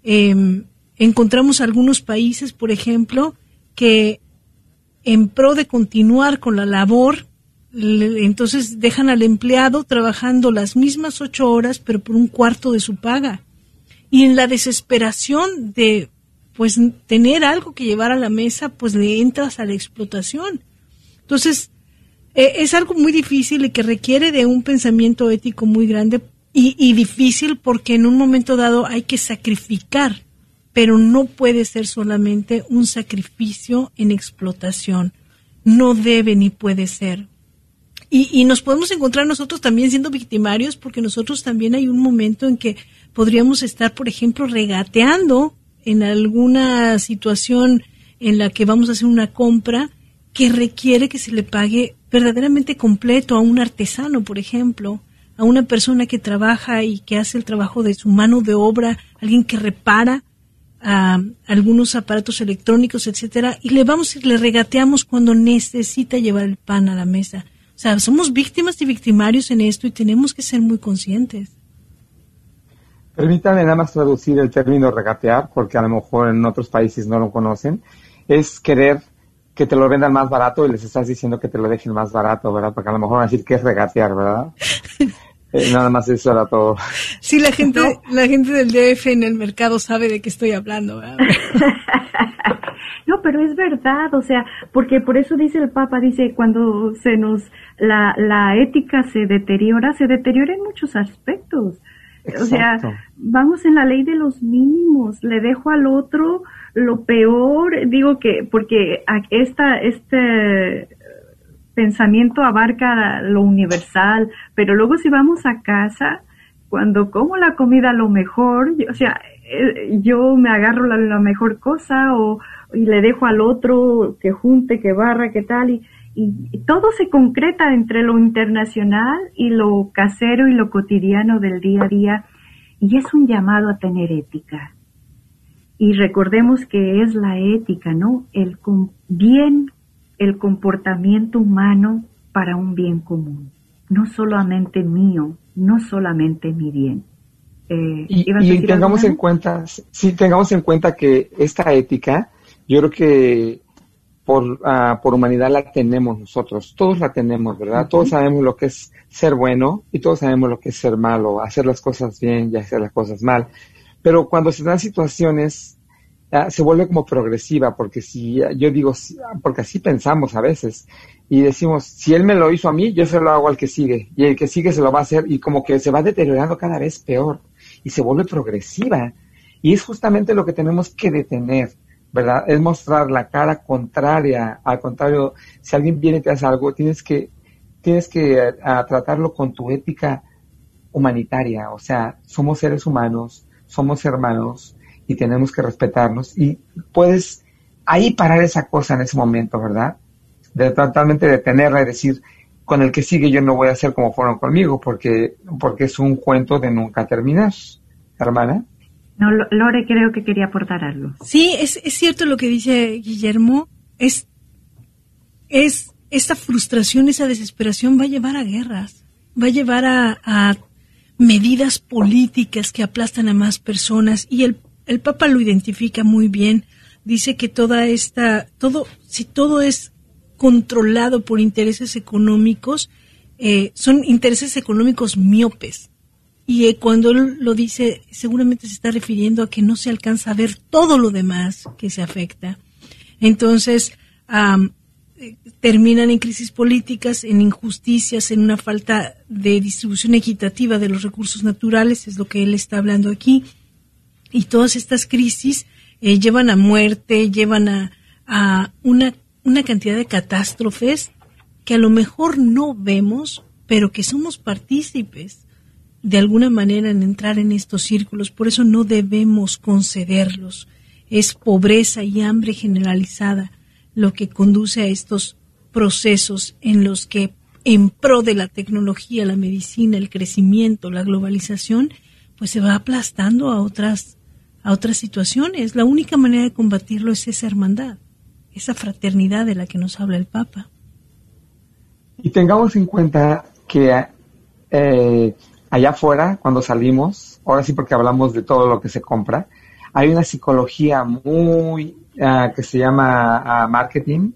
Em, encontramos algunos países, por ejemplo, que en pro de continuar con la labor, entonces dejan al empleado trabajando las mismas ocho horas, pero por un cuarto de su paga. Y en la desesperación de pues tener algo que llevar a la mesa, pues le entras a la explotación. Entonces, eh, es algo muy difícil y que requiere de un pensamiento ético muy grande y, y difícil porque en un momento dado hay que sacrificar, pero no puede ser solamente un sacrificio en explotación. No debe ni puede ser. Y, y, nos podemos encontrar nosotros también siendo victimarios porque nosotros también hay un momento en que podríamos estar, por ejemplo, regateando en alguna situación en la que vamos a hacer una compra que requiere que se le pague verdaderamente completo a un artesano, por ejemplo, a una persona que trabaja y que hace el trabajo de su mano de obra, alguien que repara a algunos aparatos electrónicos, etcétera, y le vamos y le regateamos cuando necesita llevar el pan a la mesa. O sea, somos víctimas y victimarios en esto y tenemos que ser muy conscientes. Permítame nada más traducir el término regatear, porque a lo mejor en otros países no lo conocen. Es querer que te lo vendan más barato y les estás diciendo que te lo dejen más barato, ¿verdad? Porque a lo mejor van a decir que es regatear, ¿verdad? Eh, nada más eso era todo. Sí, la gente, la gente del DF en el mercado sabe de qué estoy hablando, ¿verdad? No, pero es verdad, o sea, porque por eso dice el Papa, dice, cuando se nos, la, la ética se deteriora, se deteriora en muchos aspectos. O sea, vamos en la ley de los mínimos, le dejo al otro lo peor, digo que, porque esta, este pensamiento abarca lo universal, pero luego si vamos a casa, cuando como la comida lo mejor, o sea, eh, yo me agarro la, la mejor cosa o y le dejo al otro que junte, que barra, que tal, y, y, todo se concreta entre lo internacional y lo casero y lo cotidiano del día a día, y es un llamado a tener ética. Y recordemos que es la ética, ¿no? El bien, el comportamiento humano para un bien común, no solamente mío, no solamente mi bien. Eh, y, tengamos en cuenta, sí, tengamos en cuenta que esta ética yo creo que por, ah, por humanidad la tenemos nosotros, todos la tenemos, ¿verdad? Todos sabemos lo que es ser bueno y todos sabemos lo que es ser malo, hacer las cosas bien y hacer las cosas mal. Pero cuando se dan situaciones, ah, se vuelve como progresiva, porque si yo digo, porque así pensamos a veces, y decimos, si él me lo hizo a mí, yo se lo hago al que sigue, y el que sigue se lo va a hacer, y como que se va deteriorando cada vez peor, y se vuelve progresiva. Y es justamente lo que tenemos que detener ¿verdad? Es mostrar la cara contraria. Al contrario, si alguien viene y te hace algo, tienes que, tienes que eh, tratarlo con tu ética humanitaria. O sea, somos seres humanos, somos hermanos y tenemos que respetarnos. Y puedes ahí parar esa cosa en ese momento, ¿verdad? De totalmente detenerla y decir, con el que sigue yo no voy a hacer como fueron conmigo, porque, porque es un cuento de nunca terminar, hermana. No, Lore creo que quería aportar algo. Sí, es, es cierto lo que dice Guillermo. Es, es esta frustración, esa desesperación va a llevar a guerras, va a llevar a, medidas políticas que aplastan a más personas y el, el Papa lo identifica muy bien. Dice que toda esta, todo, si todo es controlado por intereses económicos, eh, son intereses económicos miopes y eh, cuando él lo dice, seguramente se está refiriendo a que no se alcanza a ver todo lo demás que se afecta. Entonces, eh, terminan en crisis políticas, en injusticias, en una falta de distribución equitativa de los recursos naturales, es lo que él está hablando aquí. Y todas estas crisis eh, llevan a muerte, llevan a, a una, una cantidad de catástrofes que a lo mejor no vemos, pero que somos partícipes de alguna manera en entrar en estos círculos, por eso no debemos concederlos. Es pobreza y hambre generalizada lo que conduce a estos procesos en los que en pro de la tecnología, la medicina, el crecimiento, la globalización, pues se va aplastando a otras a otras situaciones. La única manera de combatirlo es esa hermandad, esa fraternidad de la que nos habla el Papa. Y tengamos en cuenta que eh, allá afuera, cuando salimos, ahora sí porque hablamos de todo lo que se compra, hay una psicología muy ah, que se llama ah, marketing,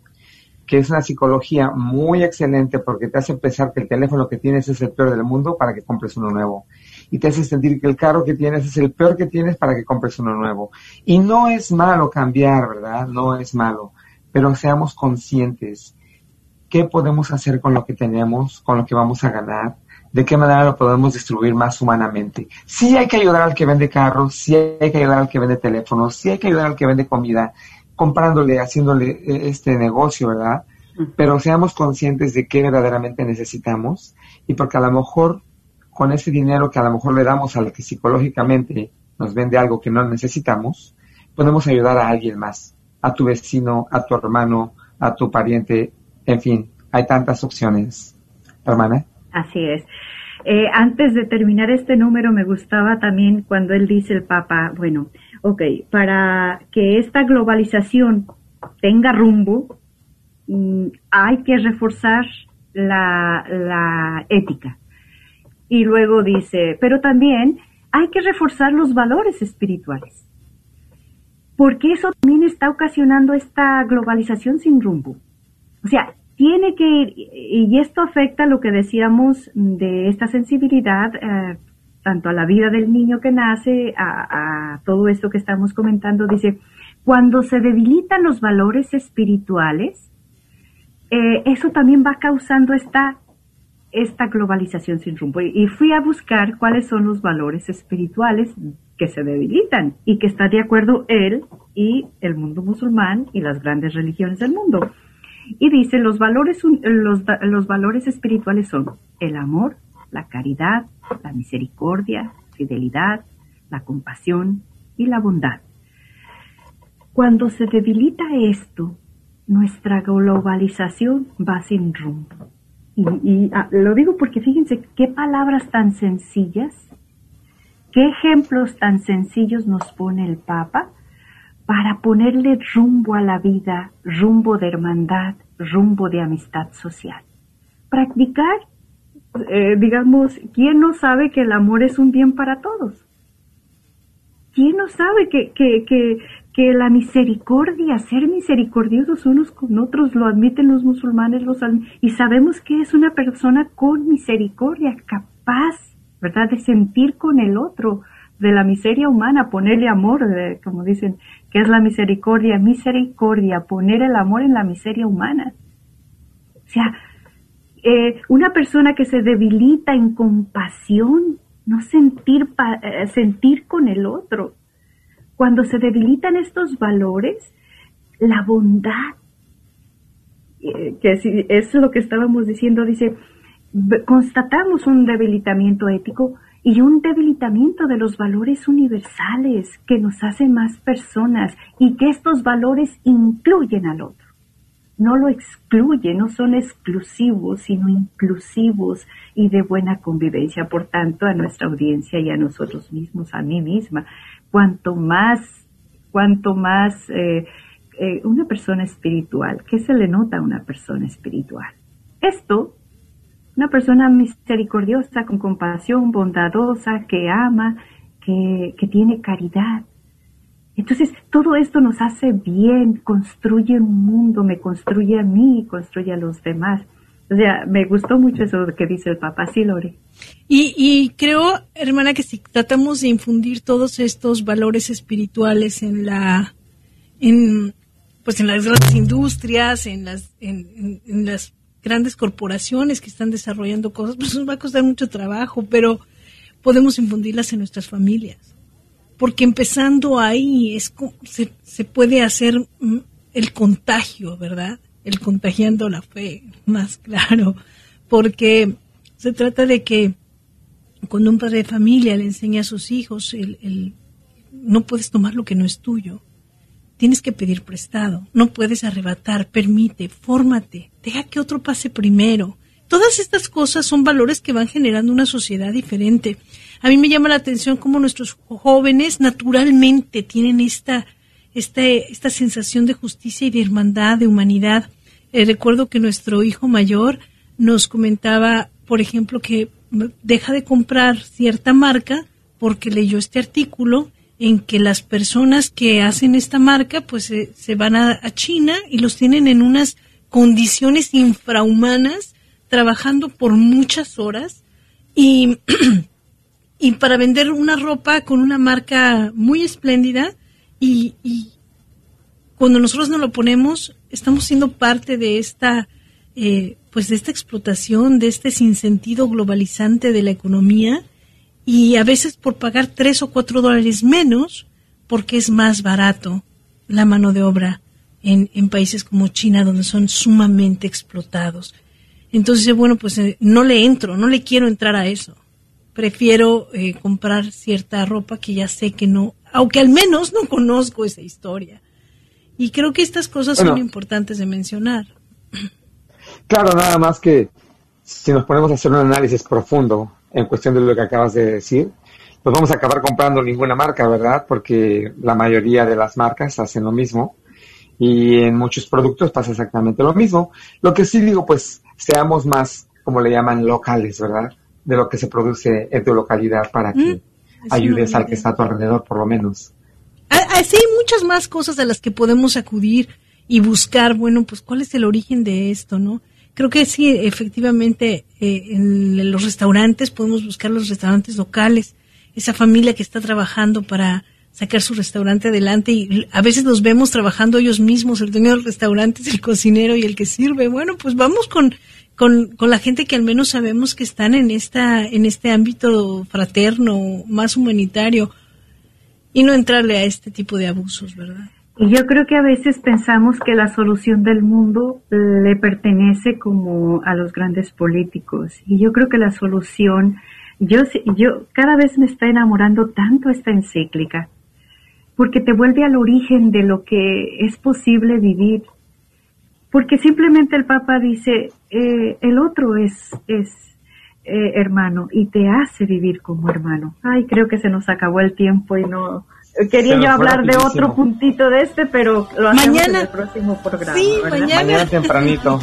que es una psicología muy excelente porque te hace pensar que el teléfono que tienes es el peor del mundo para que compres uno nuevo. y te hace sentir que el carro que tienes es el peor que tienes para que compres uno nuevo. Y no es malo cambiar, ¿verdad? No es malo, pero seamos conscientes. ¿Qué podemos hacer con lo que tenemos, con lo que vamos a ganar? ¿De qué manera lo podemos distribuir más humanamente? Sí hay que ayudar al que vende carros, sí hay que ayudar al que vende teléfonos, sí hay que ayudar al que vende comida, comprándole, haciéndole eh, este negocio, ¿verdad? Pero seamos conscientes de qué verdaderamente necesitamos y porque a lo mejor con ese dinero que a lo mejor le damos al que psicológicamente nos vende algo que no necesitamos, podemos ayudar a alguien más, a tu vecino, a tu hermano, a tu pariente, en fin, hay tantas opciones. Hermana. Así es. Eh, antes de terminar este número, me gustaba también cuando él dice el Papa, bueno, ok, para que esta globalización tenga rumbo, mm, hay que reforzar la, la ética. Y luego dice, pero también hay que reforzar los valores espirituales. Porque eso también está ocasionando esta globalización sin rumbo. O sea, tiene que ir, y esto afecta lo que decíamos de esta sensibilidad, eh, tanto a la vida del niño que nace, a, todo esto que estamos comentando, dice, cuando se debilitan los valores espirituales, eh, eso también va causando esta, esta globalización sin rumbo. Y fui a buscar cuáles son los valores espirituales que se debilitan y que está de acuerdo él y el mundo musulmán y las grandes religiones del mundo. Y dice, los valores, los, los valores espirituales son el amor, la caridad, la misericordia, fidelidad, la compasión y la bondad. Cuando se debilita esto, nuestra globalización va sin rumbo. Y, ah, lo digo porque fíjense qué palabras tan sencillas, qué ejemplos tan sencillos nos pone el Papa para ponerle rumbo a la vida, rumbo de hermandad, rumbo de amistad social. Practicar, eh, digamos, ¿quién no sabe que el amor es un bien para todos? ¿Quién no sabe que, que, que, que la misericordia, ser misericordiosos unos con otros, lo admiten los musulmanes, los y sabemos que es una persona con misericordia, capaz, ¿verdad?, de sentir con el otro, de la miseria humana, ponerle amor, como dicen, que es la misericordia, misericordia, poner el amor en la miseria humana. O sea, eh, una persona que se debilita en compasión, no sentir, eh, sentir con el otro. Cuando se debilitan estos valores, la bondad, eh, que es lo que estábamos diciendo, dice, constatamos un debilitamiento ético, y un debilitamiento de los valores universales que nos hacen más personas y que estos valores incluyen al otro. No lo excluyen, no son exclusivos, sino inclusivos y de buena convivencia. Por tanto, a nuestra audiencia y a nosotros mismos, a mí misma, cuanto más, cuanto más eh, eh, una persona espiritual, ¿qué se le nota a una persona espiritual? Esto una persona misericordiosa, con compasión, bondadosa, que ama, que, tiene caridad. Entonces, todo esto nos hace bien, construye un mundo, me construye a mí, construye a los demás. O sea, me gustó mucho eso que dice el Papa, sí, Lore. Y, y creo, hermana, que si tratamos de infundir todos estos valores espirituales en la, en, pues en las grandes industrias, en las, en las grandes corporaciones que están desarrollando cosas, pues nos va a costar mucho trabajo, pero podemos infundirlas en nuestras familias. Porque empezando ahí es se, se puede hacer mm, el contagio, ¿verdad? El contagiando la fe, más claro. Porque se trata de que cuando un padre de familia le enseña a sus hijos, el, el, no puedes tomar lo que no es tuyo Tienes que pedir prestado, no puedes arrebatar, permite, fórmate, deja que otro pase primero. Todas estas cosas son valores que van generando una sociedad diferente. A mí me llama la atención cómo nuestros jóvenes naturalmente tienen esta, esta, esta sensación de justicia y de hermandad, de humanidad. Eh, recuerdo que nuestro hijo mayor nos comentaba, por ejemplo, que deja de comprar cierta marca porque leyó este artículo en que las personas que hacen esta marca pues se van a, China y los tienen en unas condiciones infrahumanas trabajando por muchas horas y y para vender una ropa con una marca muy espléndida y, cuando nosotros no lo ponemos, estamos siendo parte de esta, eh, pues de esta explotación, de este sinsentido globalizante de la economía y a veces por pagar tres o cuatro dólares menos porque es más barato la mano de obra en, en países como China donde son sumamente explotados. Entonces, bueno, pues eh, no le entro, no le quiero entrar a eso. Prefiero eh, comprar cierta ropa que ya sé que no, aunque al menos no conozco esa historia. Y creo que estas cosas son importantes de mencionar. Claro, nada más que si nos ponemos a hacer un análisis profundo en cuestión de lo que acabas de decir, pues vamos a acabar comprando ninguna marca, ¿verdad? Porque la mayoría de las marcas hacen lo mismo y en muchos productos pasa exactamente lo mismo. Lo que sí digo, pues seamos más, como le llaman, locales, ¿verdad? De lo que se produce en tu localidad para que mm, ayudes al que está a tu alrededor, por lo menos. Así hay muchas más cosas a las que podemos acudir y buscar, bueno, pues cuál es el origen de esto, ¿no? Creo que sí, efectivamente, eh, en los restaurantes podemos buscar los restaurantes locales, esa familia que está trabajando para sacar su restaurante adelante y a veces los vemos trabajando ellos mismos, el dueño del restaurante es el cocinero y el que sirve. Bueno, pues vamos con, con, con la gente que al menos sabemos que están en esta, en este ámbito fraterno, más humanitario y no entrarle a este tipo de abusos, ¿verdad? Y yo creo que a veces pensamos que la solución del mundo le pertenece como a los grandes políticos. Y yo creo que la solución, yo, yo cada vez me está enamorando tanto esta encíclica, porque te vuelve al origen de lo que es posible vivir. Porque simplemente el Papa dice, eh, el otro es, es eh, hermano y te hace vivir como hermano. Ay, creo que se nos acabó el tiempo y no quería yo hablar de otro puntito de este, pero lo hacemos mañana, en el próximo programa. Sí, mañana. mañana tempranito.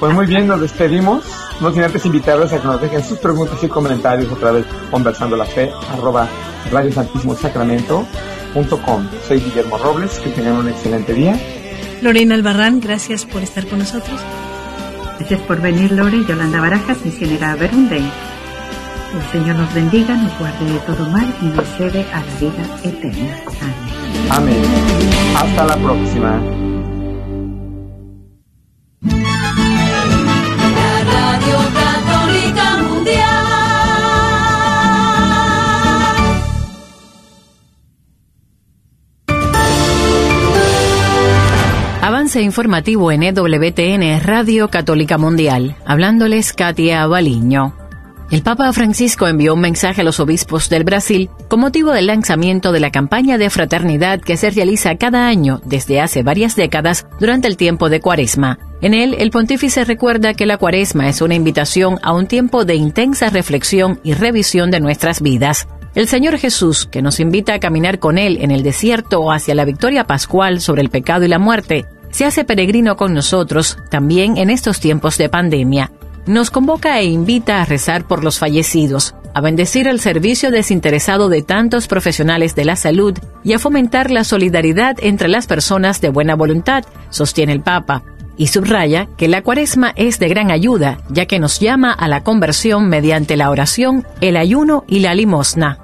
pues muy bien, nos despedimos. No sin antes invitarles a que nos dejen sus preguntas y comentarios otra vez conversando la fe arroba Radio Santísimo Sacramento punto com. Soy Guillermo Robles, que tengan un excelente día. Lorena Albarrán, gracias por estar con nosotros. Gracias por venir, Lore. Yolanda Barajas, misionera Berunde. El Señor nos bendiga, nos guarde de todo mal y nos lleve a la vida eterna. Amén. Amén. Hasta la próxima. Radio Católica Mundial. Avance informativo en EWTN Radio Católica Mundial. Hablándoles Katia Baliño. El Papa Francisco envió un mensaje a los obispos del Brasil con motivo del lanzamiento de la campaña de fraternidad que se realiza cada año desde hace varias décadas durante el tiempo de Cuaresma. En él, el pontífice recuerda que la Cuaresma es una invitación a un tiempo de intensa reflexión y revisión de nuestras vidas. El Señor Jesús, que nos invita a caminar con Él en el desierto hacia la victoria pascual sobre el pecado y la muerte, se hace peregrino con nosotros también en estos tiempos de pandemia. Nos convoca e invita a rezar por los fallecidos, a bendecir el servicio desinteresado de tantos profesionales de la salud y a fomentar la solidaridad entre las personas de buena voluntad, sostiene el Papa. Y subraya que la cuaresma es de gran ayuda, ya que nos llama a la conversión mediante la oración, el ayuno y la limosna.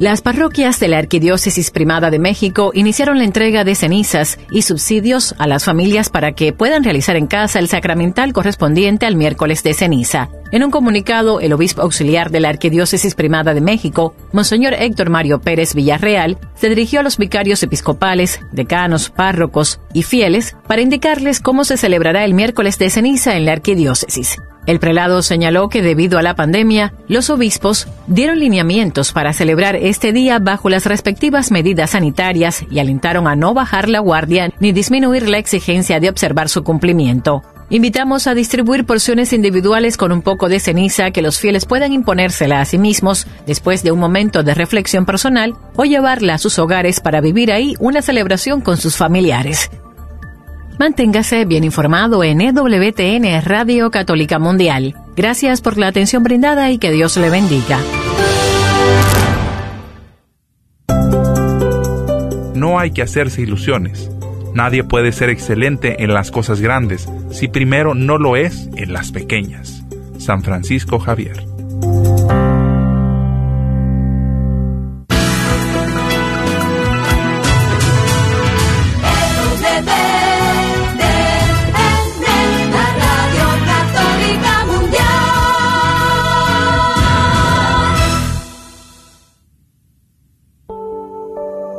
Las parroquias de la Arquidiócesis Primada de México iniciaron la entrega de cenizas y subsidios a las familias para que puedan realizar en casa el sacramental correspondiente al miércoles de ceniza. En un comunicado, el obispo auxiliar de la Arquidiócesis Primada de México, Monseñor Héctor Mario Pérez Villarreal, se dirigió a los vicarios episcopales, decanos, párrocos y fieles para indicarles cómo se celebrará el miércoles de ceniza en la Arquidiócesis. El prelado señaló que debido a la pandemia, los obispos dieron lineamientos para celebrar este día bajo las respectivas medidas sanitarias y alentaron a no bajar la guardia ni disminuir la exigencia de observar su cumplimiento. Invitamos a distribuir porciones individuales con un poco de ceniza que los fieles puedan imponérsela a sí mismos después de un momento de reflexión personal o llevarla a sus hogares para vivir ahí una celebración con sus familiares. Manténgase bien informado en EWTN Radio Católica Mundial. Gracias por la atención brindada y que Dios le bendiga. No hay que hacerse ilusiones. Nadie puede ser excelente en las cosas grandes si primero no lo es en las pequeñas. San Francisco Javier.